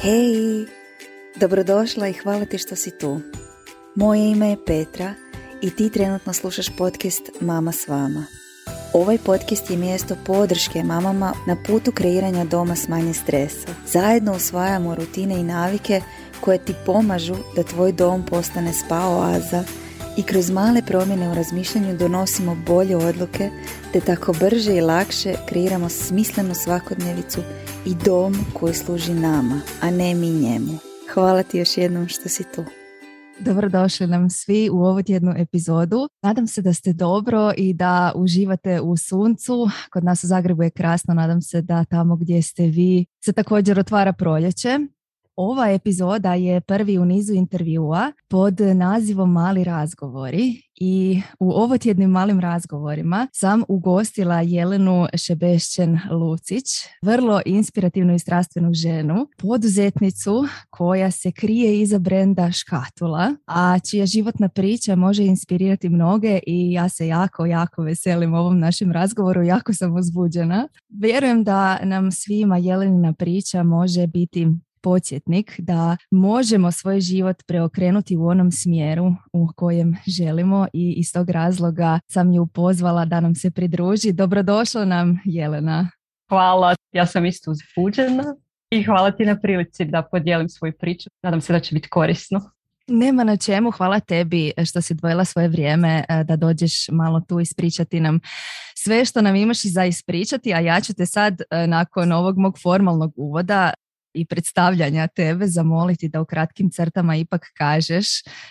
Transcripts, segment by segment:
Hej, dobrodošla i hvala ti što si tu. Moje ime je Petra i ti trenutno slušaš podcast Mama s vama. Ovaj podcast je mjesto podrške mamama na putu kreiranja doma s manje stresa. Zajedno usvajamo rutine i navike koje ti pomažu da tvoj dom postane spa oaza i kroz male promjene u razmišljanju donosimo bolje odluke te tako brže i lakše kreiramo smislenu svakodnevicu i dom koji služi nama, a ne mi njemu. Hvala ti još jednom što si tu. Dobrodošli nam svi u ovu tjednu epizodu. Nadam se da ste dobro i da uživate u suncu. Kod nas u Zagrebu je krasno, nadam se da tamo gdje ste vi se također otvara proljeće. Ova epizoda je prvi u nizu intervjua pod nazivom Mali razgovori i u ovotjednim malim razgovorima sam ugostila Jelenu Šebešćen Lucić, vrlo inspirativnu i strastvenu ženu, poduzetnicu koja se krije iza brenda Škatula, a čija životna priča može inspirirati mnoge i ja se jako, jako veselim ovom našem razgovoru, jako sam uzbuđena. Vjerujem da nam svima Jelenina priča može biti podsjetnik da možemo svoj život preokrenuti u onom smjeru u kojem želimo i iz tog razloga sam ju pozvala da nam se pridruži. Dobrodošla nam Jelena. Hvala, ja sam isto uzbuđena i hvala ti na prilici da podijelim svoju priču. Nadam se da će biti korisno. Nema na čemu, hvala tebi što si dvojila svoje vrijeme e, da dođeš malo tu ispričati nam sve što nam imaš za ispričati, a ja ću te sad e, nakon ovog mog formalnog uvoda i predstavljanja tebe zamoliti da u kratkim crtama ipak kažeš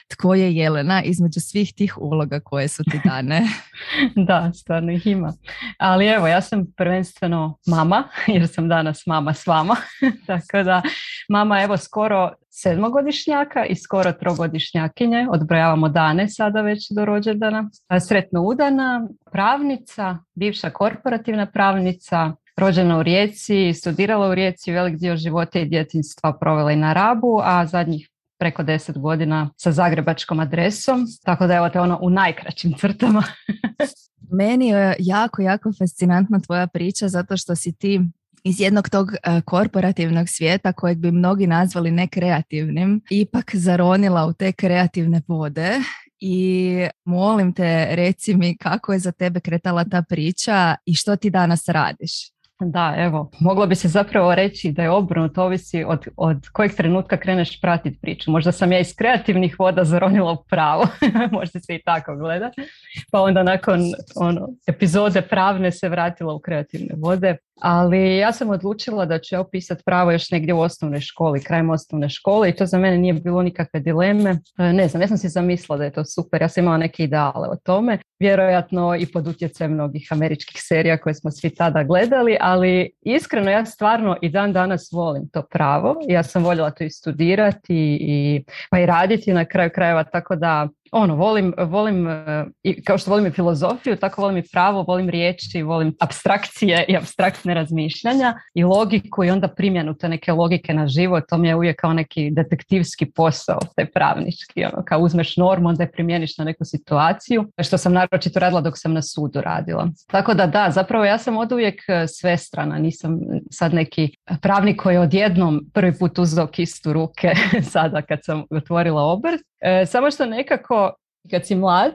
tko je Jelena između svih tih uloga koje su ti dane. da, stvarno ih ima. Ali evo, ja sam prvenstveno mama, jer sam danas mama s vama. Tako da, mama evo skoro sedmogodišnjaka i skoro trogodišnjakinje, odbrojavamo dane sada već do rođendana. Sretno udana, pravnica, bivša korporativna pravnica, rođena u Rijeci, studirala u Rijeci, velik dio života i djetinstva provela i na Rabu, a zadnjih preko deset godina sa zagrebačkom adresom, tako da je to ono u najkraćim crtama. Meni je jako, jako fascinantna tvoja priča zato što si ti iz jednog tog e, korporativnog svijeta kojeg bi mnogi nazvali nekreativnim, ipak zaronila u te kreativne vode i molim te reci mi kako je za tebe kretala ta priča i što ti danas radiš. Da, evo, moglo bi se zapravo reći da je obrnuto, ovisi od, od kojeg trenutka kreneš pratiti priču. Možda sam ja iz kreativnih voda zaronila u pravo, možda se i tako gleda. Pa onda nakon ono, epizode pravne se vratila u kreativne vode. Ali ja sam odlučila da ću ja upisati pravo još negdje u osnovnoj školi, krajem osnovne škole i to za mene nije bilo nikakve dileme. E, ne znam, ja sam si zamislila da je to super, ja sam imala neke ideale o tome, vjerojatno i pod utjecajem mnogih američkih serija koje smo svi tada gledali, ali iskreno ja stvarno i dan danas volim to pravo. Ja sam voljela to i studirati i, pa i raditi na kraju krajeva, tako da ono, volim, volim e, kao što volim i filozofiju, tako volim i pravo, volim riječi, volim abstrakcije i abstraktne razmišljanja i logiku i onda primjenu te neke logike na život, to mi je uvijek kao neki detektivski posao, taj pravnički, ono, kao uzmeš normu, onda je primjeniš na neku situaciju, što sam naročito radila dok sam na sudu radila. Tako da da, zapravo ja sam od uvijek e, svestrana, nisam sad neki pravnik koji je odjednom prvi put uzeo kistu ruke sada kad sam otvorila obrt, E, samo što nekako kad si mlad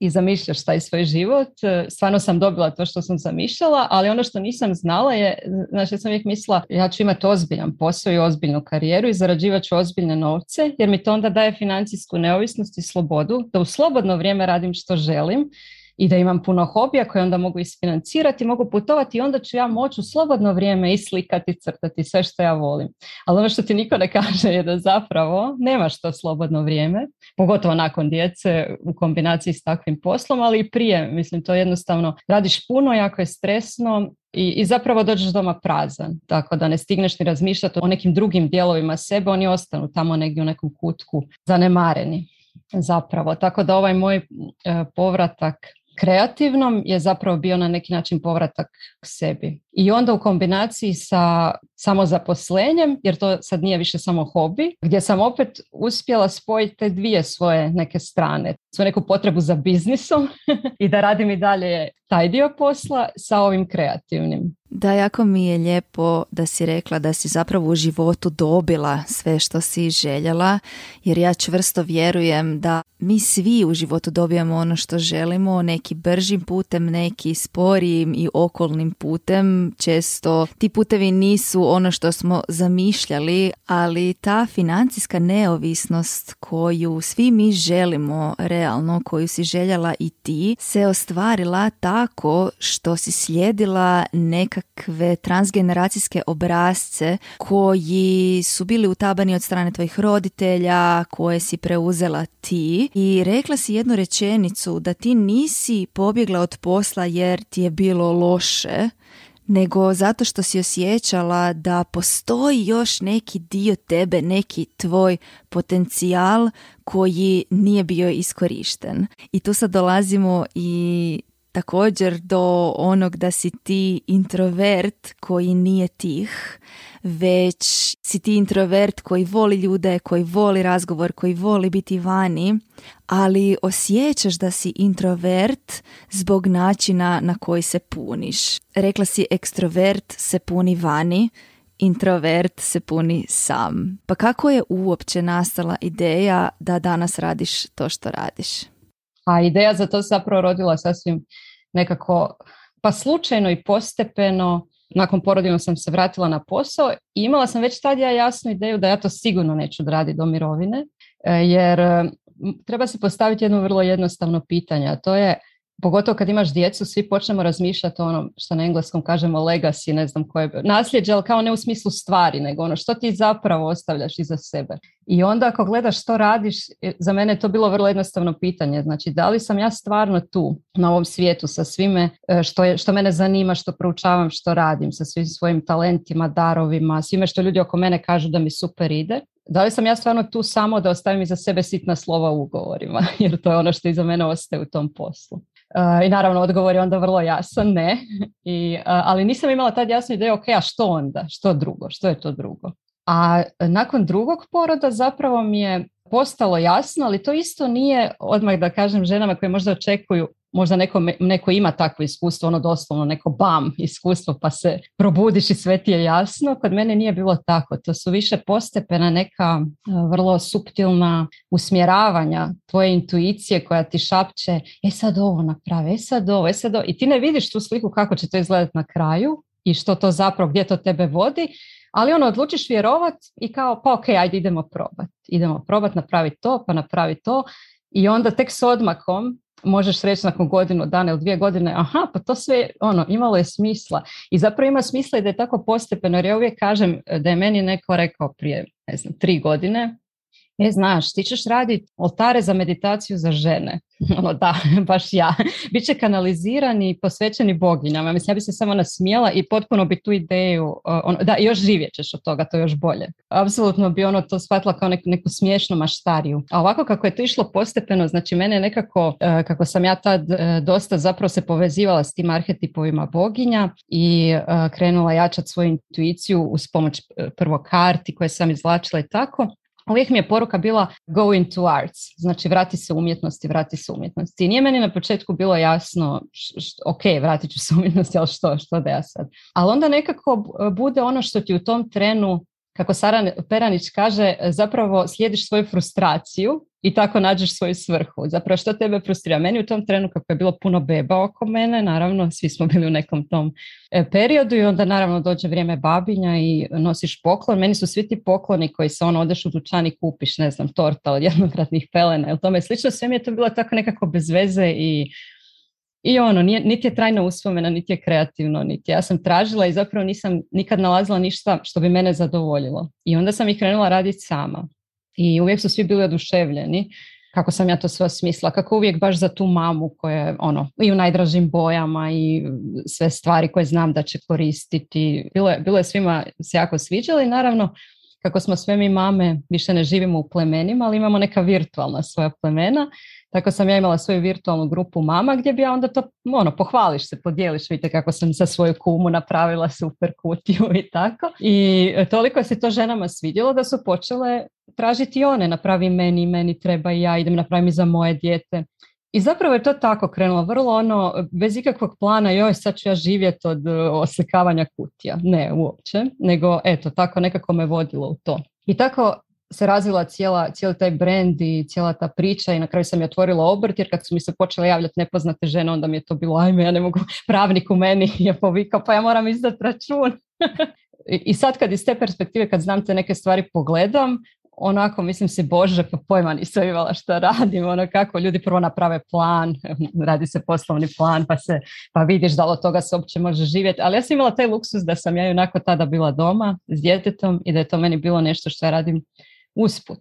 i zamišljaš taj svoj život, e, stvarno sam dobila to što sam zamišljala, ali ono što nisam znala je, znači ja sam uvijek mislila ja ću imati ozbiljan posao i ozbiljnu karijeru i zarađivat ću ozbiljne novce, jer mi to onda daje financijsku neovisnost i slobodu, da u slobodno vrijeme radim što želim i da imam puno hobija koje onda mogu isfinancirati, mogu putovati i onda ću ja moći u slobodno vrijeme i slikati, crtati sve što ja volim. Ali ono što ti niko ne kaže je da zapravo nemaš to slobodno vrijeme, pogotovo nakon djece u kombinaciji s takvim poslom, ali i prije. Mislim, to jednostavno radiš puno, jako je stresno i, i zapravo dođeš doma prazan, tako da ne stigneš ni razmišljati o nekim drugim dijelovima sebe, oni ostanu tamo negdje u nekom kutku zanemareni zapravo. Tako da ovaj moj e, povratak kreativnom je zapravo bio na neki način povratak k sebi. I onda u kombinaciji sa samo zaposlenjem, jer to sad nije više samo hobi, gdje sam opet uspjela spojiti te dvije svoje neke strane. Svoju neku potrebu za biznisom i da radim i dalje taj dio posla sa ovim kreativnim. Da, jako mi je lijepo da si rekla da si zapravo u životu dobila sve što si željela, jer ja čvrsto vjerujem da mi svi u životu dobijamo ono što želimo, neki bržim putem, neki sporijim i okolnim putem. Često ti putevi nisu ono što smo zamišljali, ali ta financijska neovisnost koju svi mi želimo realno, koju si željela i ti, se ostvarila tako što si slijedila nekakve transgeneracijske obrazce koji su bili utabani od strane tvojih roditelja, koje si preuzela ti i rekla si jednu rečenicu da ti nisi pobjegla od posla jer ti je bilo loše, nego zato što si osjećala da postoji još neki dio tebe, neki tvoj potencijal koji nije bio iskorišten. I tu sad dolazimo i također do onog da si ti introvert koji nije tih, već si ti introvert koji voli ljude, koji voli razgovor, koji voli biti vani, ali osjećaš da si introvert zbog načina na koji se puniš. Rekla si ekstrovert se puni vani, introvert se puni sam. Pa kako je uopće nastala ideja da danas radiš to što radiš? A ideja za to se zapravo rodila sasvim nekako pa slučajno i postepeno nakon porodima sam se vratila na posao i imala sam već tad ja jasnu ideju da ja to sigurno neću raditi do mirovine, e, jer treba se postaviti jedno vrlo jednostavno pitanje, a to je pogotovo kad imaš djecu, svi počnemo razmišljati o onom što na engleskom kažemo legacy, ne znam koje, nasljeđe, ali kao ne u smislu stvari, nego ono što ti zapravo ostavljaš iza sebe. I onda ako gledaš što radiš, e, za mene je to bilo vrlo jednostavno pitanje, znači da li sam ja stvarno tu na ovom svijetu sa svime e, što, je, što mene zanima, što proučavam, što radim, sa svim svojim talentima, darovima, svime što ljudi oko mene kažu da mi super ide, da li sam ja stvarno tu samo da ostavim iza sebe sitna slova u ugovorima, jer to je ono što iza mene ostaje u tom poslu. Uh, I naravno odgovor je onda vrlo jasan, ne. I, uh, ali nisam imala tad jasnu ideju, ok, a što onda? Što drugo? Što je to drugo? A nakon drugog poroda zapravo mi je postalo jasno, ali to isto nije odmah da kažem ženama koje možda očekuju možda neko, neko ima takvo iskustvo, ono doslovno neko bam iskustvo pa se probudiš i sve ti je jasno. Kod mene nije bilo tako. To su više postepena neka e, vrlo suptilna usmjeravanja tvoje intuicije koja ti šapće e sad ovo napravi, e sad ovo, e sad ovo. I ti ne vidiš tu sliku kako će to izgledati na kraju i što to zapravo, gdje to tebe vodi, ali ono odlučiš vjerovat i kao pa ok, ajde idemo probat. Idemo probat, napraviti to, pa napravi to i onda tek s odmakom možeš reći nakon godinu dana ili dvije godine, aha, pa to sve ono, imalo je smisla. I zapravo ima smisla i da je tako postepeno, jer ja uvijek kažem da je meni neko rekao prije, ne znam, tri godine, E, znaš, ti ćeš raditi oltare za meditaciju za žene. Ono, da, baš ja. Biće kanalizirani i posvećeni boginjama. Mislim, ja bi se samo nasmijela i potpuno bi tu ideju, ono, da, još živjet ćeš od toga, to je još bolje. Apsolutno bi ono to shvatila kao neku, neku smiješnu maštariju. A ovako kako je to išlo postepeno, znači mene nekako, e, kako sam ja tad e, dosta zapravo se povezivala s tim arhetipovima boginja i e, krenula jačati svoju intuiciju uz pomoć prvo karti koje sam izvlačila i tako, uvijek mi je poruka bila go into arts, znači vrati se umjetnosti, vrati se umjetnosti. I nije meni na početku bilo jasno, ok, vratit ću se umjetnosti, ali što, što da ja sad? Ali onda nekako bude ono što ti u tom trenu kako Sara Peranić kaže, zapravo slijediš svoju frustraciju i tako nađeš svoju svrhu. Zapravo što tebe frustrira? Meni u tom trenu kako je bilo puno beba oko mene, naravno svi smo bili u nekom tom e, periodu i onda naravno dođe vrijeme babinja i nosiš poklon. Meni su svi ti pokloni koji se ono odeš u dućan i kupiš, ne znam, torta od jednokratnih pelena ili tome slično. Sve mi je to bilo tako nekako bez veze i i ono, nije, niti je trajno uspomena, niti je kreativno, niti ja sam tražila i zapravo nisam nikad nalazila ništa što bi mene zadovoljilo. I onda sam ih krenula raditi sama. I uvijek su svi bili oduševljeni kako sam ja to sve smisla, kako uvijek baš za tu mamu koja je ono, i u najdražim bojama i sve stvari koje znam da će koristiti. Bilo je, bilo je svima se jako sviđalo i naravno kako smo sve mi mame, više ne živimo u plemenima, ali imamo neka virtualna svoja plemena. Tako sam ja imala svoju virtualnu grupu mama gdje bi ja onda to, ono, pohvališ se, podijeliš, vidite kako sam za svoju kumu napravila super kutiju i tako. I toliko se to ženama svidjelo da su počele tražiti one, napravi meni, meni treba i ja, idem napravim i za moje dijete. I zapravo je to tako krenulo, vrlo ono, bez ikakvog plana, joj sad ću ja živjeti od e, oslikavanja kutija. Ne, uopće, nego eto, tako nekako me vodilo u to. I tako se razvila cijela, cijeli taj brand i cijela ta priča i na kraju sam je otvorila obrt jer kad su mi se počele javljati nepoznate žene onda mi je to bilo ajme ja ne mogu, pravnik u meni je povikao pa ja moram izdati račun. I sad kad iz te perspektive kad znam te neke stvari pogledam onako mislim si bože pa pojma nisam imala što radim ono kako ljudi prvo naprave plan radi se poslovni plan pa se pa vidiš da od toga se uopće može živjeti ali ja sam imala taj luksus da sam ja onako tada bila doma s djetetom i da je to meni bilo nešto što ja radim usput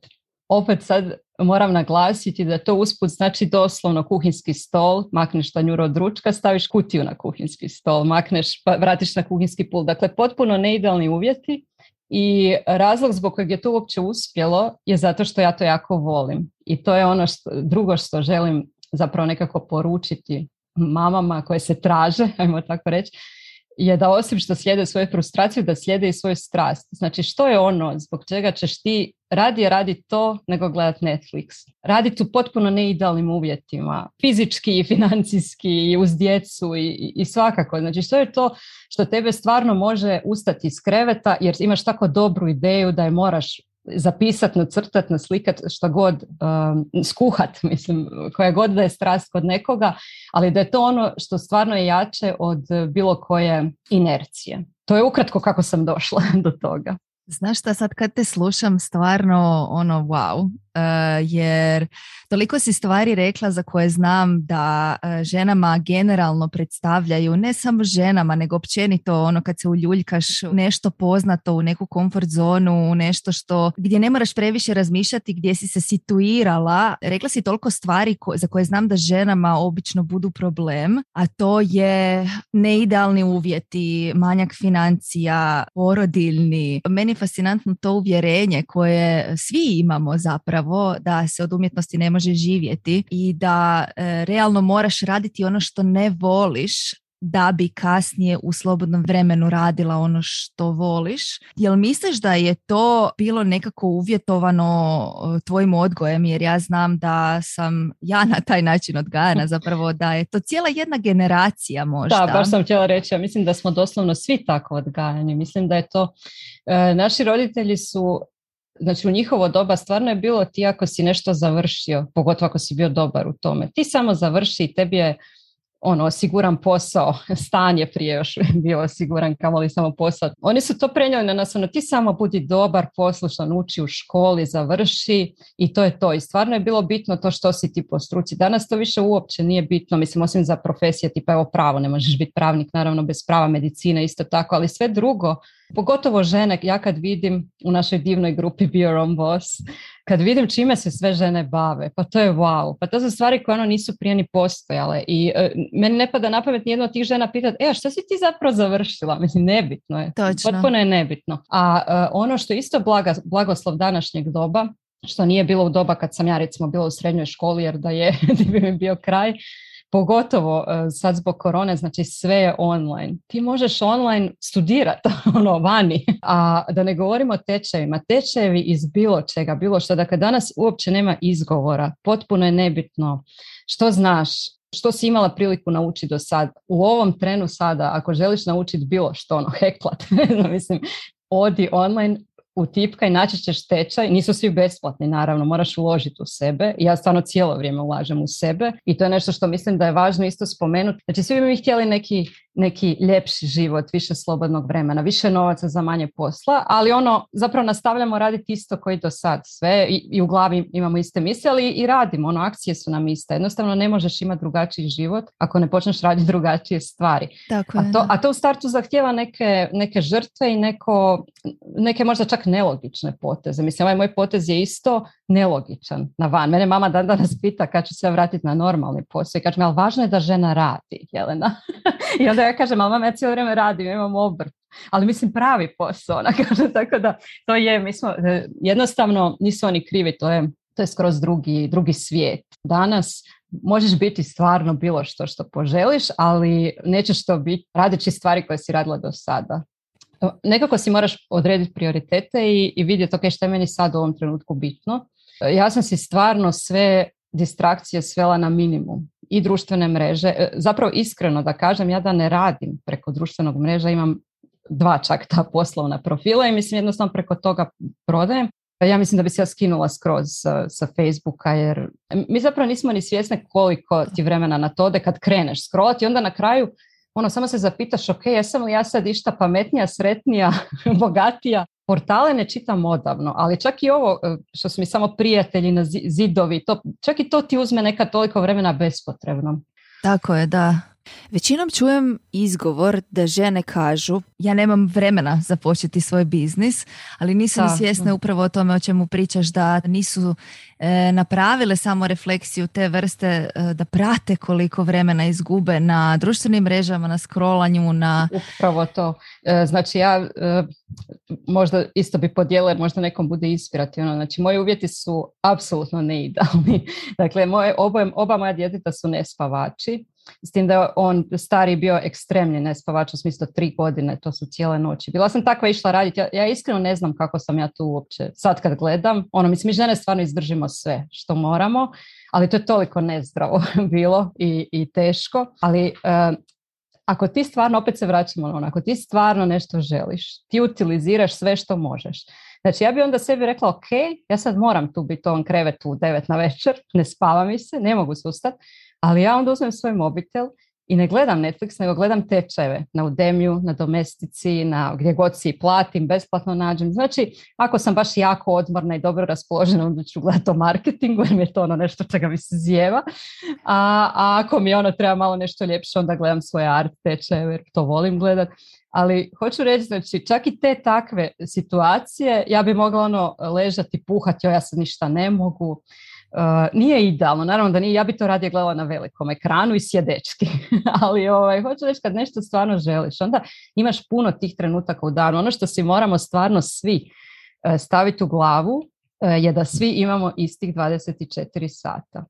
opet sad moram naglasiti da to usput znači doslovno kuhinski stol, makneš tanjuru od ručka, staviš kutiju na kuhinski stol, makneš, pa vratiš na kuhinski pul. Dakle, potpuno neidealni uvjeti, i razlog zbog kojeg je to uopće uspjelo je zato što ja to jako volim. I to je ono što, drugo što želim zapravo nekako poručiti mamama koje se traže, ajmo tako reći, je da osim što slijede svoju frustraciju, da slijede i svoju strast. Znači što je ono zbog čega ćeš ti radije raditi to nego gledat Netflix. Raditi u potpuno neidealnim uvjetima, fizički i financijski i uz djecu i, i svakako. Znači što je to što tebe stvarno može ustati iz kreveta jer imaš tako dobru ideju da je moraš zapisat, nacrtat, naslikat, što god, um, skuhat, mislim, koja god da je strast kod nekoga, ali da je to ono što stvarno je jače od bilo koje inercije. To je ukratko kako sam došla do toga. Znaš šta, sad kad te slušam stvarno ono wow, jer toliko si stvari rekla za koje znam da e, ženama generalno predstavljaju, ne samo ženama, nego općenito ono kad se uljuljkaš nešto poznato u neku komfort zonu, u nešto što gdje ne moraš previše razmišljati, gdje si se situirala. Rekla si toliko stvari za koje znam da ženama obično budu problem, a to je neidealni uvjeti, manjak financija, porodiljni. Meni fascinantno to uvjerenje koje svi imamo zapravo da se od umjetnosti ne može živjeti i da e, realno moraš raditi ono što ne voliš da bi kasnije u slobodnom vremenu radila ono što voliš. Jel misliš da je to bilo nekako uvjetovano tvojim odgojem? Jer ja znam da sam ja na taj način odgajana zapravo da je to cijela jedna generacija možda. Da, baš sam htjela reći. Ja mislim da smo doslovno svi tako odgajani. Mislim da je to... E, naši roditelji su Znači u njihovo doba stvarno je bilo ti ako si nešto završio, pogotovo ako si bio dobar u tome, ti samo završi i tebi je ono, osiguran posao, stan je prije još bio osiguran, kamoli samo posao. Oni su to prenijeli na nas, ono, ti samo budi dobar, poslušan, uči u školi, završi i to je to. I stvarno je bilo bitno to što si ti po struci. Danas to više uopće nije bitno, mislim, osim za profesije, tipa evo pravo, ne možeš biti pravnik, naravno bez prava medicine, isto tako, ali sve drugo, pogotovo žene, ja kad vidim u našoj divnoj grupi Be Your Own Boss, kad vidim čime se sve žene bave, pa to je wow. Pa to su stvari koje ono nisu prije ni postojale. I uh, meni ne pada na pamet nijedno od tih žena pitati, e, a što si ti zapravo završila? Mislim, nebitno je. Točno. Potpuno je nebitno. A uh, ono što je isto blaga, blagoslov današnjeg doba, što nije bilo u doba kad sam ja recimo bila u srednjoj školi, jer da je, bi mi bio kraj, pogotovo e, sad zbog korone, znači sve je online. Ti možeš online studirati ono vani, a da ne govorimo o tečajevima. Tečajevi iz bilo čega, bilo što. Dakle, danas uopće nema izgovora. Potpuno je nebitno što znaš, što si imala priliku naučiti do sad. U ovom trenu sada, ako želiš naučiti bilo što, ono, heklat, mislim, odi online, u tipka i naći ćeš tečaj. Nisu svi besplatni, naravno, moraš uložiti u sebe. Ja stvarno cijelo vrijeme ulažem u sebe i to je nešto što mislim da je važno isto spomenuti. Znači, svi bi mi htjeli neki neki ljepši život, više slobodnog vremena, više novaca za manje posla, ali ono, zapravo nastavljamo raditi isto koji do sad, sve i, i u glavi imamo iste misle, ali i radimo, ono, akcije su nam iste. Jednostavno ne možeš imati drugačiji život ako ne počneš raditi drugačije stvari. Tako a, to, a to u startu zahtjeva neke, neke žrtve i neko, neke možda čak nelogične poteze. Mislim, ovaj moj potez je isto nelogičan na van. Mene mama dan danas pita kad ću se vratiti na normalni posao i kaže mi, ali važno je da žena radi, Jelena. I onda ja kažem, ali mama ja cijelo vrijeme radim, imam obrt. ali mislim pravi posao, ona kaže, tako da to je, mi smo, e, jednostavno nisu oni krivi, to je, to je skroz drugi, drugi svijet. Danas možeš biti stvarno bilo što što poželiš, ali nećeš to biti radeći stvari koje si radila do sada. Nekako si moraš odrediti prioritete i, i vidjeti ok, što je meni sad u ovom trenutku bitno. Ja sam si stvarno sve distrakcije svela na minimum i društvene mreže. E, zapravo iskreno da kažem, ja da ne radim preko društvenog mreža, imam dva čak ta poslovna profila i mislim jednostavno preko toga prodajem. Ja mislim da bi se ja skinula skroz sa, sa Facebooka jer mi zapravo nismo ni svjesne koliko ti vremena na to ode kad kreneš scrollati i onda na kraju ono samo se zapitaš ok, jesam li ja sad išta pametnija, sretnija, bogatija portale ne čitam odavno, ali čak i ovo e, što su mi samo prijatelji na zidovi, to, čak i to ti uzme neka toliko vremena bespotrebno. Tako je, da. Većinom čujem izgovor da žene kažu ja nemam vremena započeti svoj biznis, ali nisu ni svjesne upravo o tome o čemu pričaš da nisu e, napravile samo refleksiju te vrste e, da prate koliko vremena izgube na društvenim mrežama, na scrollanju, na... Upravo to. E, znači ja možda isto bi podijelila možda nekom bude inspirativno. Znači moji uvjeti su apsolutno neidealni. Dakle, moje, oba, oba moja djeteta su nespavači s tim da je on stari bio ekstremni nespavač u smislu tri godine, to su cijele noći. Bila sam takva išla raditi, ja, ja iskreno ne znam kako sam ja tu uopće, sad kad gledam, ono, mislim, mi žene stvarno izdržimo sve što moramo, ali to je toliko nezdravo bilo i, i teško, ali eh, ako ti stvarno, opet se vraćamo ono, ako ti stvarno nešto želiš, ti utiliziraš sve što možeš. Znači ja bi onda sebi rekla, ok, ja sad moram tu biti u ovom krevetu u devet na večer, ne spava mi se, ne mogu sustati, ali ja onda uzmem svoj mobitel i ne gledam Netflix, nego gledam tečajeve na Udemiju, na Domestici, na gdje god si platim, besplatno nađem. Znači, ako sam baš jako odmorna i dobro raspoložena, onda ću gledati o marketingu, jer mi je to ono nešto čega mi se zjeva. A, a ako mi ono treba malo nešto ljepše, onda gledam svoje art tečajeve, jer to volim gledat. Ali hoću reći, znači, čak i te takve situacije, ja bi mogla ono ležati, puhati, ja se ništa ne mogu, Uh, nije idealno, naravno da nije, ja bi to radije gledala na velikom ekranu i sjedečki, ali ovaj, hoću reći kad nešto stvarno želiš, onda imaš puno tih trenutaka u danu. Ono što si moramo stvarno svi uh, staviti u glavu uh, je da svi imamo istih 24 sata.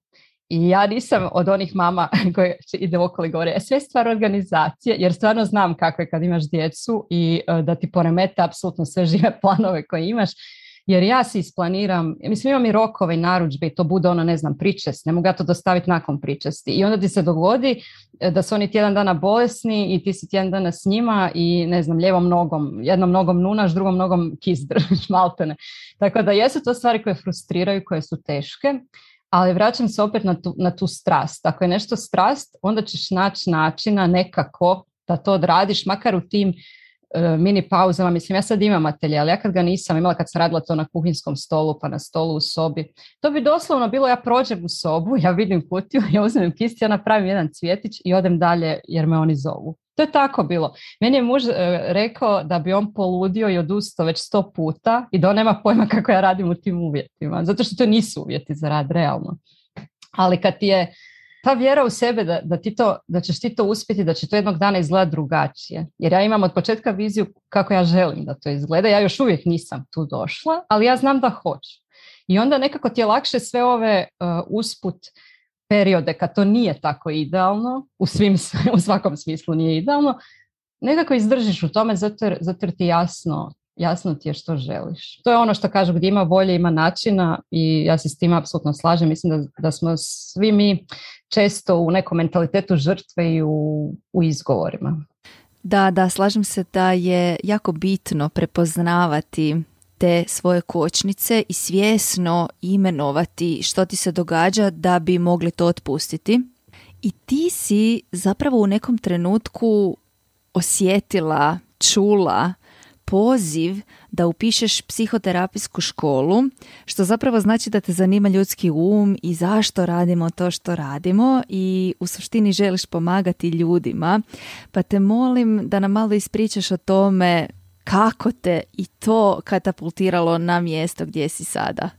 I ja nisam od onih mama koje ide okoli gore, e, sve stvar organizacije, jer stvarno znam kako je kad imaš djecu i da ti poremete apsolutno sve žive planove koje imaš jer ja si isplaniram, mislim imam i rokove i narudžbe i to bude ono ne znam pričest, ne mogu ja to dostaviti nakon pričesti i onda ti se dogodi e, da su oni tjedan dana bolesni i ti si tjedan dana s njima i ne znam ljevom nogom, jednom nogom nunaš, drugom nogom kis maltene. Tako da jesu to stvari koje frustriraju, koje su teške, ali vraćam se opet na tu, na tu strast. Ako je nešto strast, onda ćeš naći načina nekako da to odradiš, makar u tim mini pauzama, mislim ja sad imam atelje, ali ja kad ga nisam imala kad sam radila to na kuhinskom stolu pa na stolu u sobi, to bi doslovno bilo ja prođem u sobu, ja vidim kutiju, ja uzmem kist, ja napravim jedan cvjetić i odem dalje jer me oni zovu. To je tako bilo. Meni je muž e, rekao da bi on poludio i odustao već sto puta i da on nema pojma kako ja radim u tim uvjetima, zato što to nisu uvjeti za rad, realno. Ali kad ti je ta vjera u sebe da, da, ti to, da ćeš ti to uspjeti, da će to jednog dana izgledati drugačije. Jer ja imam od početka viziju kako ja želim da to izgleda. Ja još uvijek nisam tu došla, ali ja znam da hoću. I onda nekako ti je lakše sve ove uh, usput periode kad to nije tako idealno, u, svim, u svakom smislu nije idealno, nekako izdržiš u tome zato jer, zato jer ti jasno jasno ti je što želiš. To je ono što kažu gdje ima volje, ima načina i ja se s tim apsolutno slažem. Mislim da, da smo svi mi često u nekom mentalitetu žrtve i u, u izgovorima. Da, da, slažem se da je jako bitno prepoznavati te svoje kočnice i svjesno imenovati što ti se događa da bi mogli to otpustiti. I ti si zapravo u nekom trenutku osjetila, čula poziv da upišeš psihoterapijsku školu, što zapravo znači da te zanima ljudski um i zašto radimo to što radimo i u suštini želiš pomagati ljudima. Pa te molim da nam malo ispričaš o tome kako te i to katapultiralo na mjesto gdje si sada.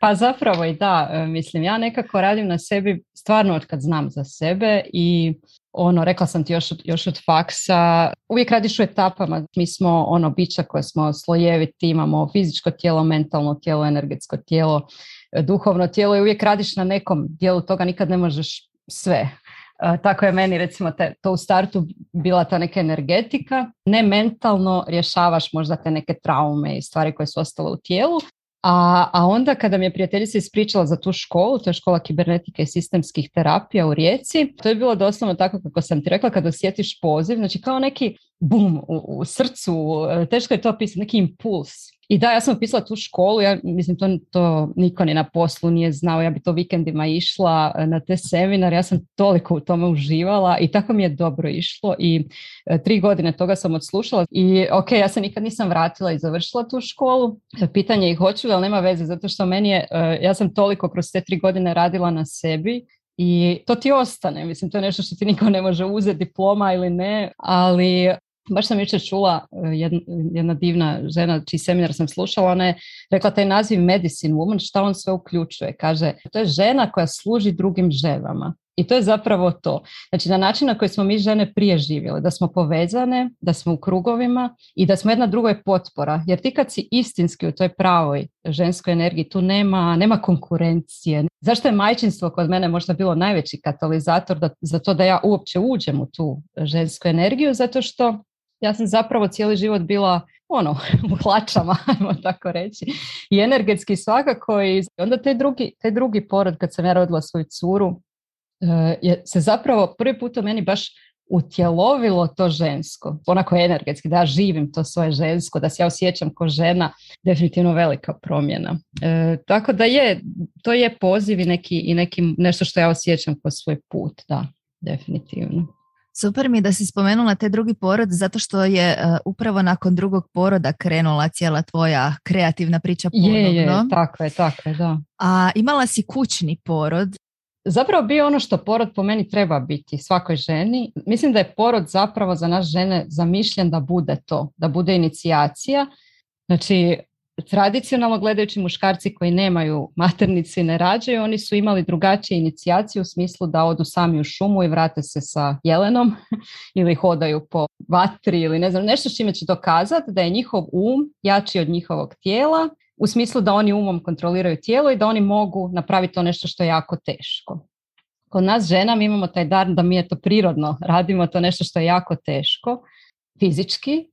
Pa zapravo i da, e, mislim ja nekako radim na sebi stvarno od kad znam za sebe i ono, rekla sam ti još, još od faksa, uvijek radiš u etapama. Mi smo ono bića koje smo slojeviti, imamo fizičko tijelo, mentalno tijelo, energetsko tijelo, duhovno tijelo i uvijek radiš na nekom dijelu toga, nikad ne možeš sve. Tako je meni recimo te, to u startu bila ta neka energetika, ne mentalno rješavaš možda te neke traume i stvari koje su ostale u tijelu, a, a onda kada mi je prijateljica ispričala za tu školu, to je škola kibernetike i sistemskih terapija u Rijeci, to je bilo doslovno tako kako sam ti rekla, kada osjetiš poziv, znači kao neki bum u, u srcu, teško je to opisati, neki impuls. I da, ja sam upisala tu školu, ja mislim to, to niko ni na poslu nije znao, ja bi to vikendima išla e, na te seminar, ja sam toliko u tome uživala i tako mi je dobro išlo i e, tri godine toga sam odslušala i ok, ja se nikad nisam vratila i završila tu školu, e, pitanje ih hoću, ali nema veze zato što meni je, ja sam toliko kroz te tri godine radila na sebi i to ti ostane, mislim to je nešto što ti niko ne može uzeti diploma ili ne, ali Baš sam jučer čula e, jedna, jedna divna žena čiji seminar sam slušala, ona je rekla taj naziv medicine woman, šta on sve uključuje. Kaže, to je žena koja služi drugim ženama. I to je zapravo to. Znači na način na koji smo mi žene prije živjeli, da smo povezane, da smo u krugovima i da smo jedna drugoj potpora. Jer ti kad si istinski u toj pravoj ženskoj energiji, tu nema, nema konkurencije. Zašto je majčinstvo kod mene možda bilo najveći katalizator da, za to da ja uopće uđem u tu žensku energiju? Zato što ja sam zapravo cijeli život bila ono, u hlačama, ajmo tako reći. I energetski svakako i onda taj drugi, taj drugi porod kad sam ja rodila svoju curu eh, je se zapravo prvi put u meni baš utjelovilo to žensko, onako energetski, da ja živim to svoje žensko, da se ja osjećam kao žena, definitivno velika promjena. E, tako da je, to je poziv i neki, i neki nešto što ja osjećam kao svoj put, da, definitivno. Super mi da si spomenula te drugi porod zato što je uh, upravo nakon drugog poroda krenula cijela tvoja kreativna priča ponovno. Je, je, tako je, tako je, da. A imala si kućni porod. Zapravo bio ono što porod po meni treba biti svakoj ženi. Mislim da je porod zapravo za nas žene zamišljen da bude to, da bude inicijacija. Znači, tradicionalno gledajući muškarci koji nemaju maternici i ne rađaju, oni su imali drugačije inicijacije u smislu da odu sami u šumu i vrate se sa jelenom ili hodaju po vatri ili ne znam, nešto s čime će dokazati da je njihov um jači od njihovog tijela u smislu da oni umom kontroliraju tijelo i da oni mogu napraviti to nešto što je jako teško. Kod nas žena mi imamo taj dar da mi je to prirodno, radimo to nešto što je jako teško, fizički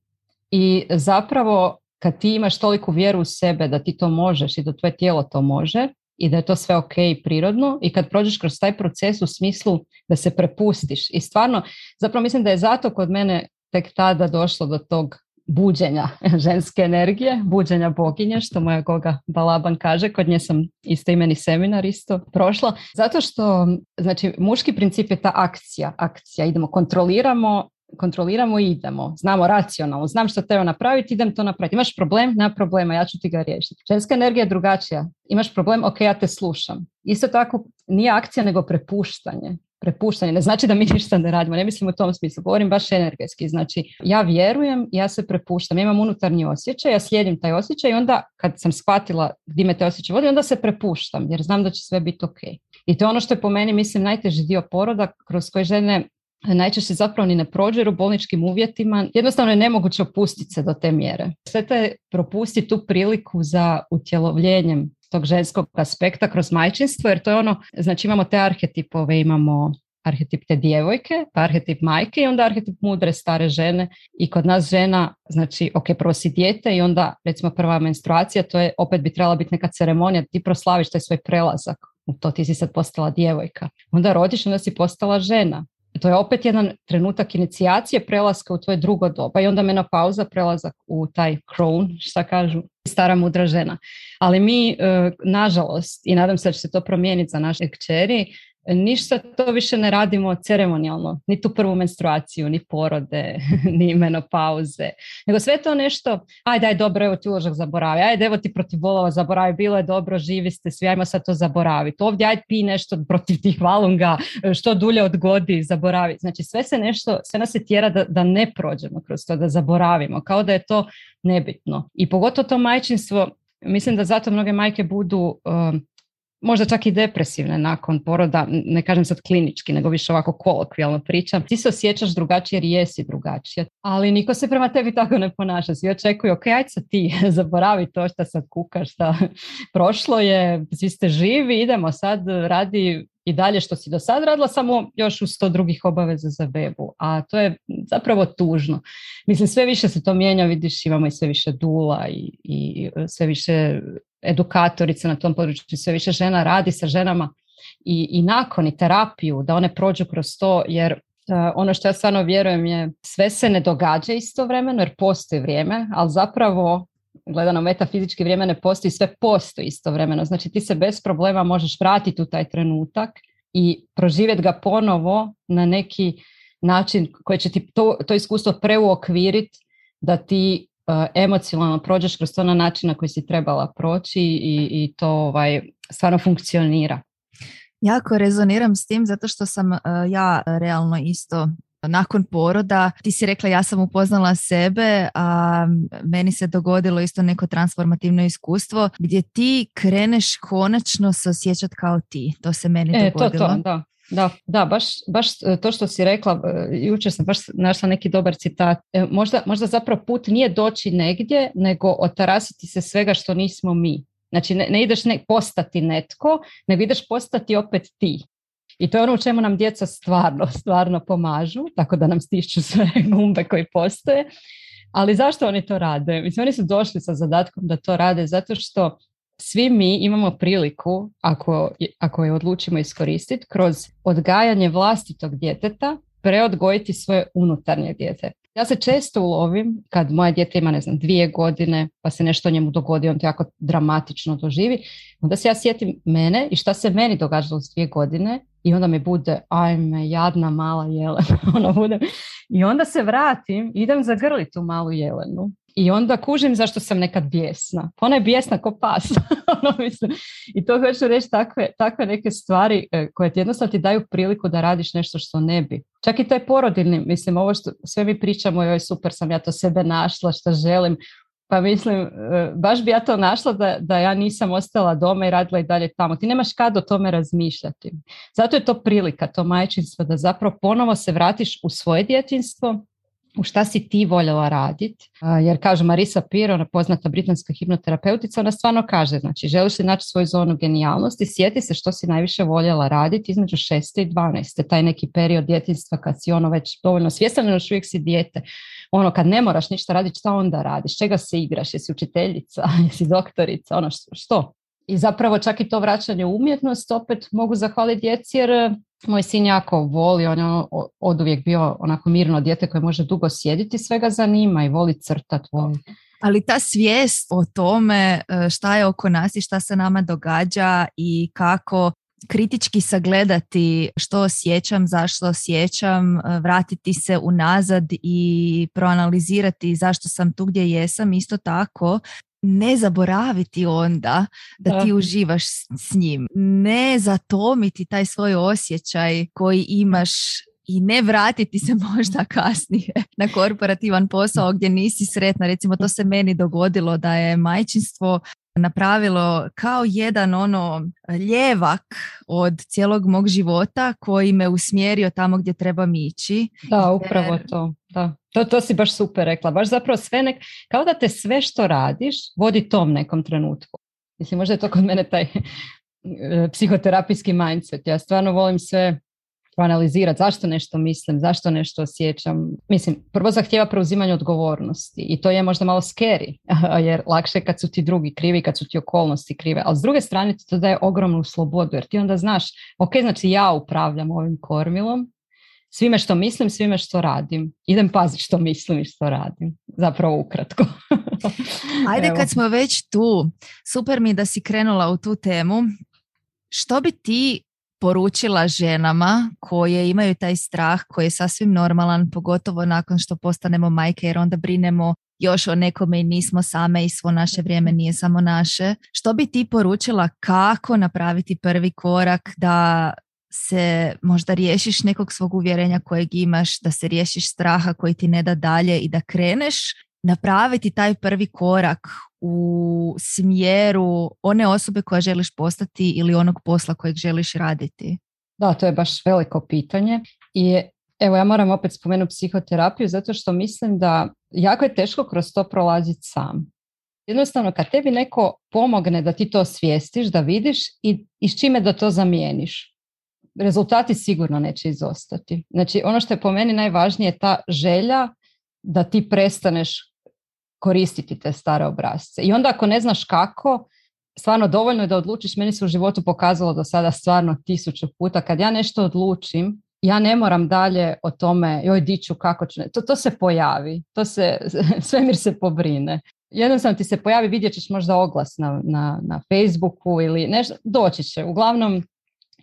i zapravo kad ti imaš toliku vjeru u sebe da ti to možeš i da tvoje tijelo to može i da je to sve ok i prirodno i kad prođeš kroz taj proces u smislu da se prepustiš. I stvarno, zapravo mislim da je zato kod mene tek tada došlo do tog buđenja ženske energije, buđenja boginje, što moja goga Balaban kaže, kod nje sam isto imeni seminar isto prošla, zato što, znači, muški princip je ta akcija, akcija, idemo, kontroliramo kontroliramo i idemo. Znamo racionalno, znam što treba napraviti, idem to napraviti. Imaš problem, nema problema, ja ću ti ga riješiti. Ženska energija je drugačija. Imaš problem, ok, ja te slušam. Isto tako, nije akcija, nego prepuštanje. Prepuštanje. Ne znači da mi ništa ne radimo, ne mislim u tom smislu. Govorim baš energetski. Znači, ja vjerujem, ja se prepuštam. Ja imam unutarnji osjećaj, ja slijedim taj osjećaj i onda kad sam shvatila gdje me te osjećaj vodi, onda se prepuštam jer znam da će sve biti ok. I to je ono što je po meni, mislim, najteži dio poroda kroz koje žene najčešće zapravo ni ne prođe jer u bolničkim uvjetima jednostavno je nemoguće opustiti se do te mjere. Sve to je propustiti tu priliku za utjelovljenjem tog ženskog aspekta kroz majčinstvo jer to je ono, znači imamo te arhetipove, imamo arhetip te djevojke, pa arhetip majke i onda arhetip mudre stare žene i kod nas žena, znači ok, prvo si dijete i onda recimo prva menstruacija, to je opet bi trebala biti neka ceremonija, ti proslaviš taj svoj prelazak, to ti si sad postala djevojka. Onda rodiš, onda si postala žena to je opet jedan trenutak inicijacije prelaska u tvoje drugo doba i onda menopauza prelazak u taj crown, šta kažu, stara mudra žena. Ali mi, e, nažalost, i nadam se da će se to promijeniti za naše kćeri, ništa to više ne radimo ceremonijalno, ni tu prvu menstruaciju, ni porode, ni menopauze, nego sve to nešto, ajde, ajde, dobro, evo ti uložak zaboravi, ajde, evo ti protiv bolova zaboravi, bilo je dobro, živi ste, svi, ajmo sad to zaboraviti, ovdje ajde pi nešto protiv tih valunga, što dulje odgodi, zaboravi. Znači sve se nešto, sve nas se tjera da, da ne prođemo kroz to, da zaboravimo, kao da je to nebitno. I pogotovo to majčinstvo, mislim da zato mnoge majke budu um, možda čak i depresivne nakon poroda, ne kažem sad klinički, nego više ovako kolokvijalno pričam, ti se osjećaš drugačije jer jesi drugačije. Ali niko se prema tebi tako ne ponaša. Svi očekuju, ok, ajde sad ti, zaboravi to što sad kukaš, šta prošlo je, svi ste živi, idemo sad, radi i dalje što si do sad radila, samo još u sto drugih obaveza za webu. A to je zapravo tužno. Mislim, sve više se to mijenja, vidiš, imamo i sve više dula i, i sve više edukatorica na tom području, sve više žena radi sa ženama i, i nakon i terapiju, da one prođu kroz to, jer e, ono što ja stvarno vjerujem je sve se ne događa istovremeno jer postoji vrijeme, ali zapravo gledano metafizički vrijeme ne postoji, sve postoji istovremeno. Znači ti se bez problema možeš vratiti u taj trenutak i proživjeti ga ponovo na neki način koji će ti to, to iskustvo preuokviriti da ti emocionalno prođeš kroz to na način na koji si trebala proći i, i to ovaj, stvarno funkcionira. Jako rezoniram s tim zato što sam uh, ja realno isto nakon poroda. Ti si rekla ja sam upoznala sebe, a meni se dogodilo isto neko transformativno iskustvo gdje ti kreneš konačno se osjećati kao ti. To se meni e, dogodilo. To, to, da. Da, da baš, baš to što si rekla, e, jučer sam baš našla neki dobar citat. E, možda, možda zapravo put nije doći negdje, nego otarasiti se svega što nismo mi. Znači ne, ne ideš ne, postati netko, nego ideš postati opet ti. I to je ono u čemu nam djeca stvarno, stvarno pomažu, tako da nam stišću sve gumbe koji postoje. Ali zašto oni to rade? Mislim, oni su došli sa zadatkom da to rade zato što svi mi imamo priliku, ako, ako je odlučimo iskoristiti, kroz odgajanje vlastitog djeteta preodgojiti svoje unutarnje dijete. Ja se često ulovim kad moje dijete ima, ne znam, dvije godine pa se nešto njemu dogodi, on to jako dramatično doživi, onda se ja sjetim mene i šta se meni događalo s dvije godine i onda mi bude, ajme, jadna mala jelena. ono bude. I onda se vratim, idem zagrliti tu malu jelenu i onda kužim zašto sam nekad bijesna. Ona je bijesna ko pas. ono. I to hoću reći takve, takve neke stvari e, koje ti jednostavno ti daju priliku da radiš nešto što ne bi. Čak i taj porodilni, mislim, ovo što sve mi pričamo, joj super sam ja to sebe našla, što želim. Pa mislim, e, baš bi ja to našla da, da ja nisam ostala doma i radila i dalje tamo. Ti nemaš kad o tome razmišljati. Zato je to prilika, to majčinstvo, da zapravo ponovo se vratiš u svoje djetinstvo, u šta si ti voljela raditi. Jer kaže Marisa Peer, ona poznata britanska hipnoterapeutica, ona stvarno kaže, znači želiš li naći svoju zonu genijalnosti, sjeti se što si najviše voljela raditi između 6. i 12. Taj neki period djetinstva kad si ono već dovoljno svjestan, još uvijek si dijete. Ono kad ne moraš ništa raditi, šta onda radiš? Čega se igraš? Jesi učiteljica? Jesi doktorica? Ono što? I zapravo čak i to vraćanje u umjetnost opet mogu zahvaliti djeci jer moj sin jako voli, on je od uvijek bio onako mirno dijete koje može dugo sjediti, svega zanima i voli crtat, voli. Ali ta svijest o tome e, šta je oko nas i šta se nama događa i kako kritički sagledati što osjećam, zašto osjećam, e, vratiti se unazad i proanalizirati zašto sam tu gdje jesam, isto tako ne zaboraviti onda da, ti uživaš s njim. Ne zatomiti taj svoj osjećaj koji imaš i ne vratiti se možda kasnije na korporativan posao gdje nisi sretna. Recimo to se meni dogodilo da je majčinstvo napravilo kao jedan ono ljevak od cijelog mog života koji me usmjerio tamo gdje trebam ići. Da, upravo to. Da. To, to si baš super rekla. Baš zapravo sve nek... kao da te sve što radiš vodi tom nekom trenutku. Mislim, možda je to kod mene taj e, psihoterapijski mindset. Ja stvarno volim sve analizirati zašto nešto mislim, zašto nešto osjećam. Mislim, prvo zahtjeva preuzimanje odgovornosti i to je možda malo scary, jer lakše je kad su ti drugi krivi, kad su ti okolnosti krive, ali s druge strane ti to daje ogromnu slobodu, jer ti onda znaš, ok, znači ja upravljam ovim kormilom, svime što mislim, svime što radim. Idem paziti što mislim i što radim. Zapravo ukratko. Ajde kad smo već tu, super mi da si krenula u tu temu. Što bi ti poručila ženama koje imaju taj strah koji je sasvim normalan, pogotovo nakon što postanemo majke jer onda brinemo još o nekome i nismo same i svo naše vrijeme nije samo naše. Što bi ti poručila kako napraviti prvi korak da se možda riješiš nekog svog uvjerenja kojeg imaš, da se riješiš straha koji ti ne da dalje i da kreneš napraviti taj prvi korak u smjeru one osobe koja želiš postati ili onog posla kojeg želiš raditi? Da, to je baš veliko pitanje i evo ja moram opet spomenuti psihoterapiju zato što mislim da jako je teško kroz to prolaziti sam. Jednostavno kad tebi neko pomogne da ti to svijestiš, da vidiš i, i s čime da to zamijeniš. Rezultati sigurno neće izostati. Znači ono što je po meni najvažnije je ta želja da ti prestaneš koristiti te stare obrazce. I onda ako ne znaš kako, stvarno dovoljno je da odlučiš, meni se u životu pokazalo do sada stvarno tisuću puta, kad ja nešto odlučim, ja ne moram dalje o tome, joj diću kako ću, to, to se pojavi, to se, svemir se pobrine. Jednostavno ti se pojavi, vidjet ćeš možda oglas na, na, na Facebooku ili nešto, doći će, uglavnom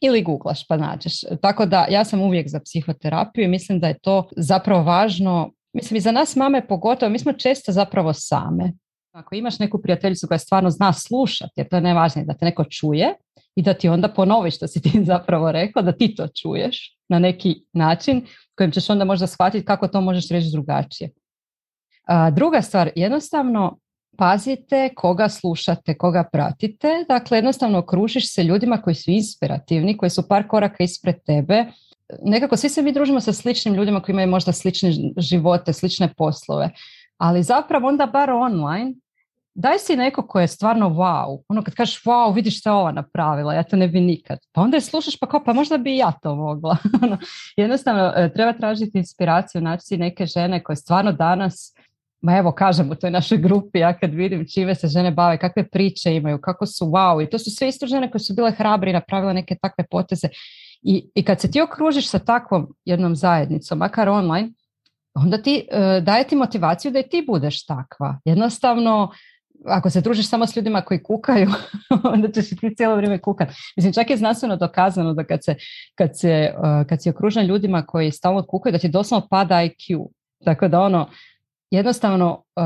ili googlaš pa nađeš. Tako da ja sam uvijek za psihoterapiju i mislim da je to zapravo važno Mislim, i za nas mame pogotovo, mi smo često zapravo same. Ako imaš neku prijateljicu koja stvarno zna slušati, jer to je najvažnije da te neko čuje i da ti onda ponovi što si ti zapravo rekla, da ti to čuješ na neki način kojim ćeš onda možda shvatiti kako to možeš reći drugačije. A, druga stvar, jednostavno pazite koga slušate, koga pratite. Dakle, jednostavno okružiš se ljudima koji su inspirativni, koji su par koraka ispred tebe, nekako svi se mi družimo sa sličnim ljudima koji imaju možda slične živote, slične poslove, ali zapravo onda bar online daj si neko ko je stvarno wow. Ono kad kažeš wow, vidiš šta ova napravila, ja to ne bi nikad. Pa onda je slušaš pa kao, pa možda bi ja to mogla. Ono, jednostavno, e, treba tražiti inspiraciju, naći si neke žene koje stvarno danas ma evo kažem u toj našoj grupi, ja kad vidim čime se žene bave, kakve priče imaju, kako su wow i to su sve isto žene koje su bile hrabri i napravile neke takve poteze i, I kad se ti okružiš sa takvom jednom zajednicom, makar online, onda ti e, daje ti motivaciju da i ti budeš takva. Jednostavno, ako se družiš samo s ljudima koji kukaju, onda ćeš i ti cijelo vrijeme kukat. Mislim, čak je znanstveno dokazano da kad se, kad se, e, kad si okružen ljudima koji stalno kukaju, da ti doslovno pada IQ. Tako da ono, jednostavno e,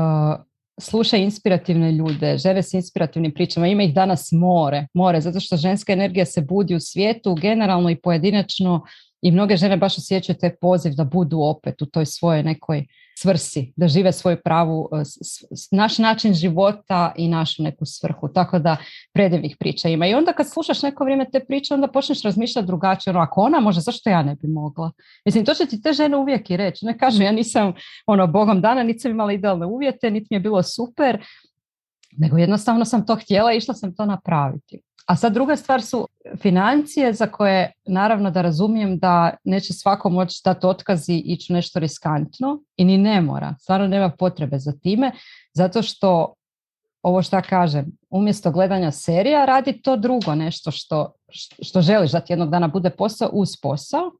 slušaj inspirativne ljude, žene s inspirativnim pričama, ima ih danas more, more, zato što ženska energija se budi u svijetu, generalno i pojedinačno i mnoge žene baš osjećaju taj poziv da budu opet u toj svojoj nekoj svrsi, da žive svoju pravu, e, naš način života i našu neku svrhu. Tako da predivnih priča ima. I onda kad slušaš neko vrijeme te priče, onda počneš razmišljati drugačije. Ono, ako ona može, zašto ja ne bi mogla? Mislim, to će ti te žene uvijek i reći. Ne kažu, ja nisam ono, bogom dana, niti sam imala idealne uvjete, niti mi je bilo super, nego jednostavno sam to htjela i išla sam to napraviti. A sad druga stvar su financije za koje naravno da razumijem da neće svako moći dati otkazi i ići nešto riskantno i ni ne mora. Stvarno nema potrebe za time zato što ovo što kažem, umjesto gledanja serija radi to drugo nešto što, što želiš da ti jednog dana bude posao uz posao.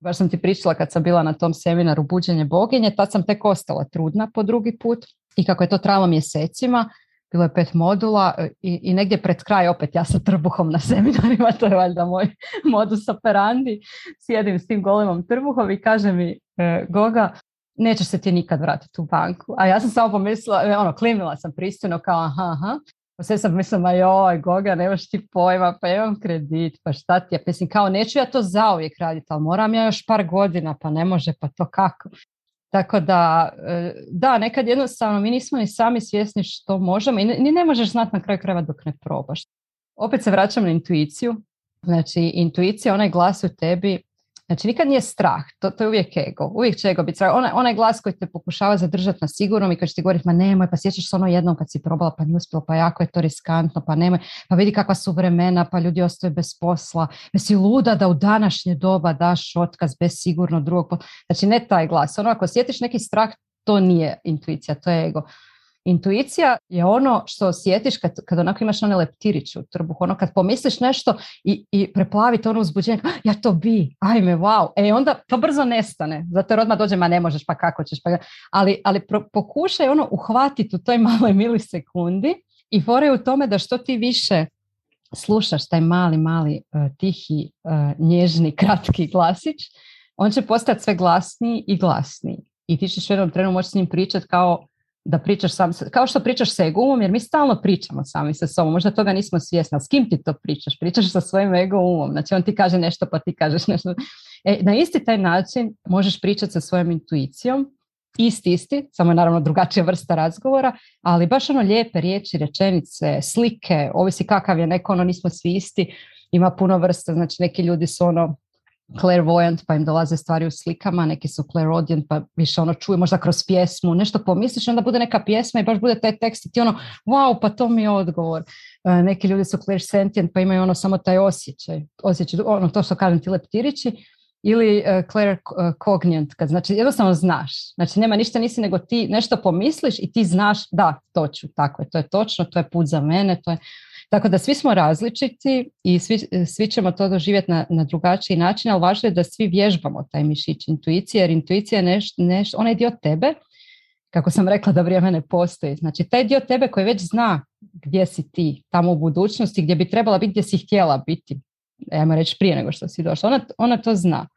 Baš sam ti pričala kad sam bila na tom seminaru Buđenje boginje, tad sam tek ostala trudna po drugi put i kako je to trajalo mjesecima, bilo je pet modula e, i, i negdje pred kraj opet ja sa trbuhom na seminarima, to je valjda moj modus operandi, sjedim s tim golemom trbuhom i kaže mi e, Goga, nećeš se ti nikad vratiti u banku. A ja sam samo pomislila, e, ono, klimila sam pristojno kao aha, aha. Pa sve sam mislila, ma joj, Goga, nemaš ti pojma, pa imam kredit, pa šta ti je? Mislim, kao neću ja to zauvijek raditi, ali moram ja još par godina, pa ne može, pa to kako? Tako da, e, da, nekad jednostavno mi nismo ni sami svjesni što možemo i ni ne možeš znati na kraju krajeva dok ne probaš. Opet se vraćam na intuiciju. Znači, intuicija, onaj glas u tebi Znači nikad nije strah, to, to je uvijek ego, uvijek će ego biti strah. Onaj, onaj glas koji te pokušava zadržati na sigurnom i koji će ti govoriti ma nemoj, pa sjećaš se ono jednom kad si probala pa nije uspjelo, pa jako je to riskantno, pa nemoj, pa vidi kakva su vremena, pa ljudi ostaju bez posla. Jesi luda da u današnje doba daš otkaz bez sigurno drugog posla. Znači ne taj glas, ono ako sjetiš neki strah, to nije intuicija, to je ego. Intuicija je ono što osjetiš kad, kad onako imaš onaj leptirić u trbuhu, ono kad pomisliš nešto i, i preplavite ono uzbuđenje, ah, ja to bi, ajme, wow, e onda to brzo nestane, zato jer odmah dođe, ma ne možeš, pa kako ćeš, pa... ali, ali pokušaj ono uhvatiti u toj maloj milisekundi i fore u tome da što ti više slušaš taj mali, mali, uh, tihi, uh, nježni, kratki glasić, on će postati sve glasniji i glasniji. I ti ćeš u jednom trenu moći s njim pričati kao da pričaš sam, kao što pričaš sa egomom, jer mi stalno pričamo sami sa sobom, možda toga nismo svjesni, s kim ti to pričaš? Pričaš sa svojim ego umom, znači on ti kaže nešto pa ti kažeš nešto. E, na isti taj način možeš pričati sa svojom intuicijom isti, isti, samo je naravno drugačija vrsta razgovora, ali baš ono lijepe riječi, rečenice, slike, ovisi kakav je neko, ono nismo svi isti, ima puno vrsta, znači neki ljudi su ono clairvoyant pa im dolaze stvari u slikama, neki su clairaudient pa više ono čuje možda kroz pjesmu, nešto pomisliš onda bude neka pjesma i baš bude taj tekst i ti ono wow pa to mi je odgovor. E, neki ljudi su clairsentient pa imaju ono samo taj osjećaj, osjećaj ono to što kažem ti leptirići ili uh, claircognient, kad znači jednostavno znaš, znači nema ništa nisi nego ti nešto pomisliš i ti znaš da to ću, tako je, to je točno, to je put za mene, to je tako da svi smo različiti i svi, svi ćemo to doživjeti na, na drugačiji način, ali važno je da svi vježbamo taj mišić intuicije, jer intuicija je nešto, neš, onaj dio tebe, kako sam rekla da vrijeme ne postoji. Znači taj dio tebe koji već zna gdje si ti tamo u budućnosti, gdje bi trebala biti, gdje si htjela biti, ajmo reći prije nego što si došla, ona, ona to zna.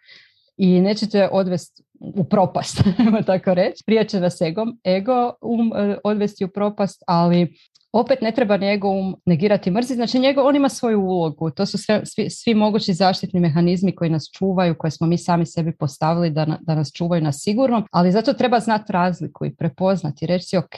I neće te odvesti u propast, tako reći. Prije će vas ego, ego um, e, odvesti u propast, ali opet ne treba njegov negirati mrzi, znači njegov, on ima svoju ulogu, to su sve, svi, svi mogući zaštitni mehanizmi koji nas čuvaju, koje smo mi sami sebi postavili da, da nas čuvaju na sigurno, ali zato treba znati razliku i prepoznati, reći si ok,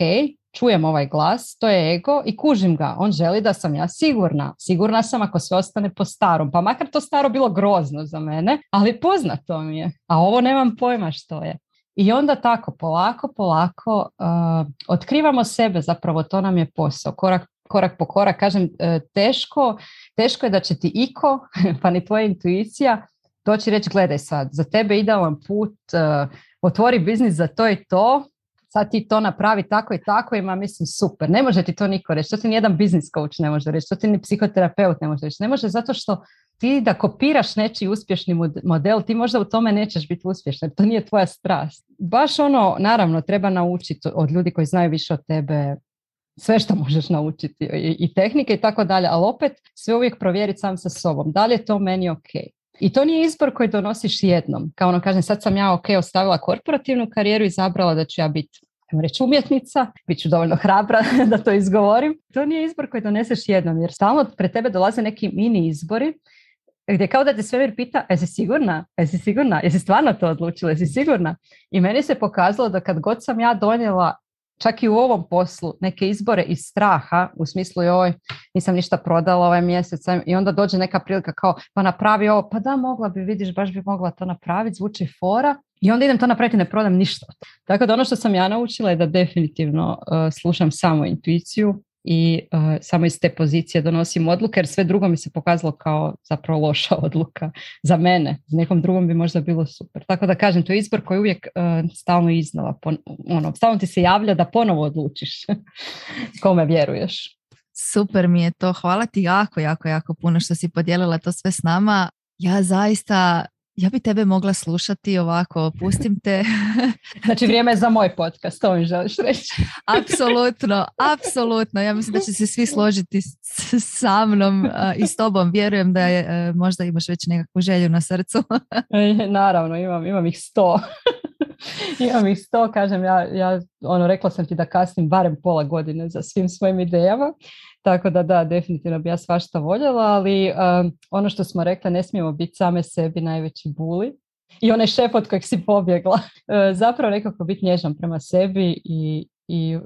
čujem ovaj glas, to je ego i kužim ga, on želi da sam ja sigurna, sigurna sam ako sve ostane po starom, pa makar to staro bilo grozno za mene, ali poznato mi je, a ovo nemam pojma što je. I onda tako polako, polako uh, otkrivamo sebe, zapravo to nam je posao, korak, korak po korak. Kažem, uh, teško, teško je da će ti iko, pa ni tvoja intuicija, doći reći gledaj sad, za tebe idealan put, uh, otvori biznis za to i to, sad ti to napravi tako i tako ima mislim super. Ne može ti to niko reći, to ti nijedan biznis coach ne može reći, to ti ni psihoterapeut ne može reći. Ne može zato što ti da kopiraš nečiji uspješni model, ti možda u tome nećeš biti uspješan, to nije tvoja strast. Baš ono, naravno, treba naučiti od ljudi koji znaju više od tebe sve što možeš naučiti i, i tehnike i tako dalje, ali opet sve uvijek provjeriti sam sa sobom. Da li je to meni ok? I to nije izbor koji donosiš jednom. Kao ono kažem, sad sam ja ok ostavila korporativnu karijeru i izabrala da ću ja biti reći umjetnica, bit ću dovoljno hrabra da to izgovorim. To nije izbor koji doneseš jednom, jer stalno pred tebe dolaze neki mini izbori gdje kao da te svemir pita, jesi sigurna? Jesi sigurna? Jesi stvarno to odlučila? Jesi sigurna? I meni se pokazalo da kad god sam ja donijela čak i u ovom poslu neke izbore iz straha, u smislu joj, nisam ništa prodala ovaj mjesec i onda dođe neka prilika kao pa napravi ovo, pa da mogla bi, vidiš, baš bi mogla to napraviti, zvuči fora i onda idem to napraviti ne prodam ništa. Tako da ono što sam ja naučila je da definitivno uh, slušam samo intuiciju, i uh, samo iz te pozicije donosim odluke jer sve drugo mi se pokazalo kao zapravo loša odluka za mene. Z nekom drugom bi možda bilo super. Tako da kažem, to je izbor koji uvijek uh, stalno iznova, ono, stalno ti se javlja da ponovo odlučiš kome vjeruješ. Super mi je to. Hvala ti jako, jako, jako puno što si podijelila to sve s nama. Ja zaista ja bi tebe mogla slušati ovako, pustim te. znači vrijeme je za moj podcast, to mi želiš reći. apsolutno, apsolutno. Ja mislim da će se svi složiti sa mnom i s tobom. Vjerujem da je, e, možda imaš već nekakvu želju na srcu. E, naravno, imam, imam ih sto. imam ih sto, kažem, ja, ja ono, rekla sam ti da kasnim barem pola godine za svim svojim idejama. Tako da da, definitivno bi ja svašta voljela, ali um, ono što smo rekli, ne smijemo biti same sebi najveći buli. I onaj šef od kojeg si pobjegla, uh, zapravo nekako biti nježan prema sebi i, i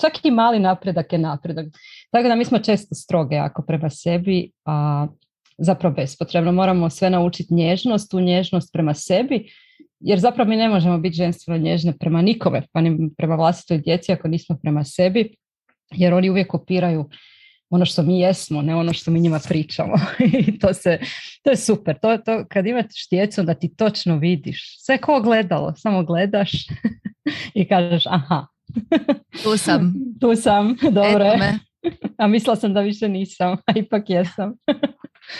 čak i mali napredak je napredak. Tako da mi smo često stroge ako prema sebi, a zapravo bespotrebno. Moramo sve naučiti nježnost, tu nježnost prema sebi, jer zapravo mi ne možemo biti ženstveno nježne prema nikome, pa ni prema vlastitoj djeci ako nismo prema sebi, jer oni uvijek kopiraju ono što mi jesmo, ne ono što mi njima pričamo. I to, se, to je super. To, to, kad imaš djecu da ti točno vidiš. Sve ko gledalo, samo gledaš i kažeš aha. Tu sam. tu sam, dobro A mislila sam da više nisam, a ipak jesam.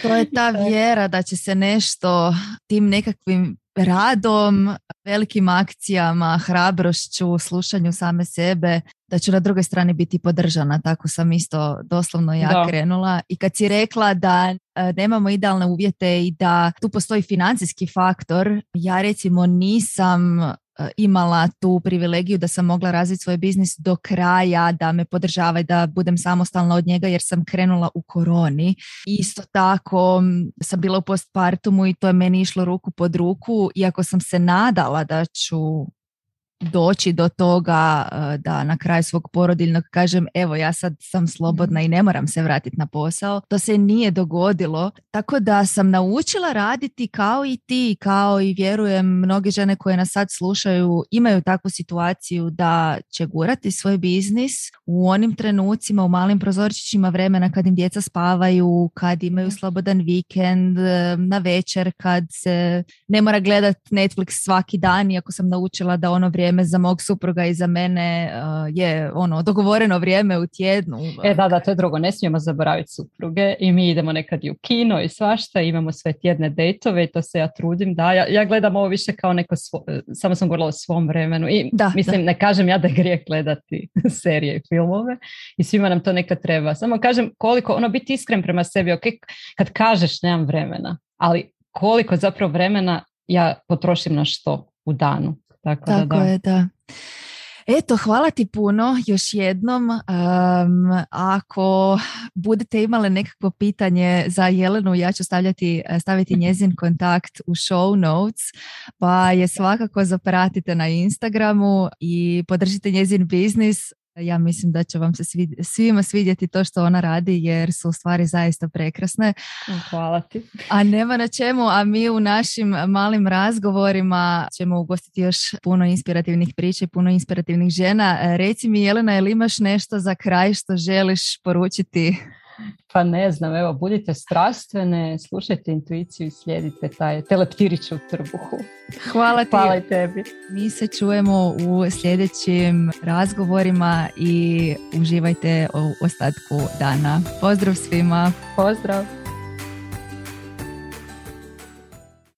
to je ta vjera da će se nešto tim nekakvim radom, velikim akcijama, hrabrošću, slušanju same sebe, da ću na drugoj strani biti podržana. Tako sam isto doslovno ja krenula. I kad si rekla da e, nemamo idealne uvjete i da tu postoji financijski faktor, ja recimo nisam E, imala tu privilegiju da sam mogla razviti svoj biznis do kraja, da me podržava i da budem samostalna od njega jer sam krenula u koroni. Isto tako sam bila u postpartumu i to je meni išlo ruku pod ruku, iako sam se nadala da ću doći do toga e, da na kraju svog porodiljnog kažem evo ja sad sam slobodna i ne moram se vratiti na posao. To se nije dogodilo. Tako da sam naučila raditi kao i ti, kao i vjerujem mnoge žene koje nas sad slušaju imaju takvu situaciju da će gurati svoj biznis u onim trenucima, u malim prozorčićima vremena kad im djeca spavaju, kad imaju slobodan vikend, e, na večer, kad se ne mora gledat Netflix svaki dan, iako sam naučila da ono vrijeme vrijeme za mog supruga i za mene uh, je ono dogovoreno vrijeme u tjednu. E da, da, to je drugo, ne smijemo zaboraviti supruge i mi idemo nekad i u kino i svašta, imamo sve tjedne dejtove i to se ja trudim da, ja, ja gledam ovo više kao neko, svo, samo sam govorila o svom vremenu i da, mislim, ne kažem ja da je grijeh gledati serije i filmove i svima nam to nekad treba, samo kažem koliko, ono biti iskren prema sebi, ok, kad kažeš nemam vremena, ali koliko zapravo vremena ja potrošim na što u danu. Tako, Tako da, da. je, da. Eto, hvala ti puno još jednom. ako budete imali nekakvo pitanje za Jelenu, ja ću stavljati, staviti njezin kontakt u show notes, pa je svakako zapratite na Instagramu i podržite njezin biznis. Ja mislim da će vam se svima svidjeti to što ona radi jer su stvari zaista prekrasne. Hvala ti. A nema na čemu, a mi u našim malim razgovorima ćemo ugostiti još puno inspirativnih priča i puno inspirativnih žena. Reci mi Jelena, je li imaš nešto za kraj što želiš poručiti pa ne znam, evo, budite strastvene, slušajte intuiciju i slijedite taj teleptirić u trbuhu. Hvala ti. Hvala i tebi. Mi se čujemo u sljedećim razgovorima i uživajte u ostatku dana. Pozdrav svima. Pozdrav.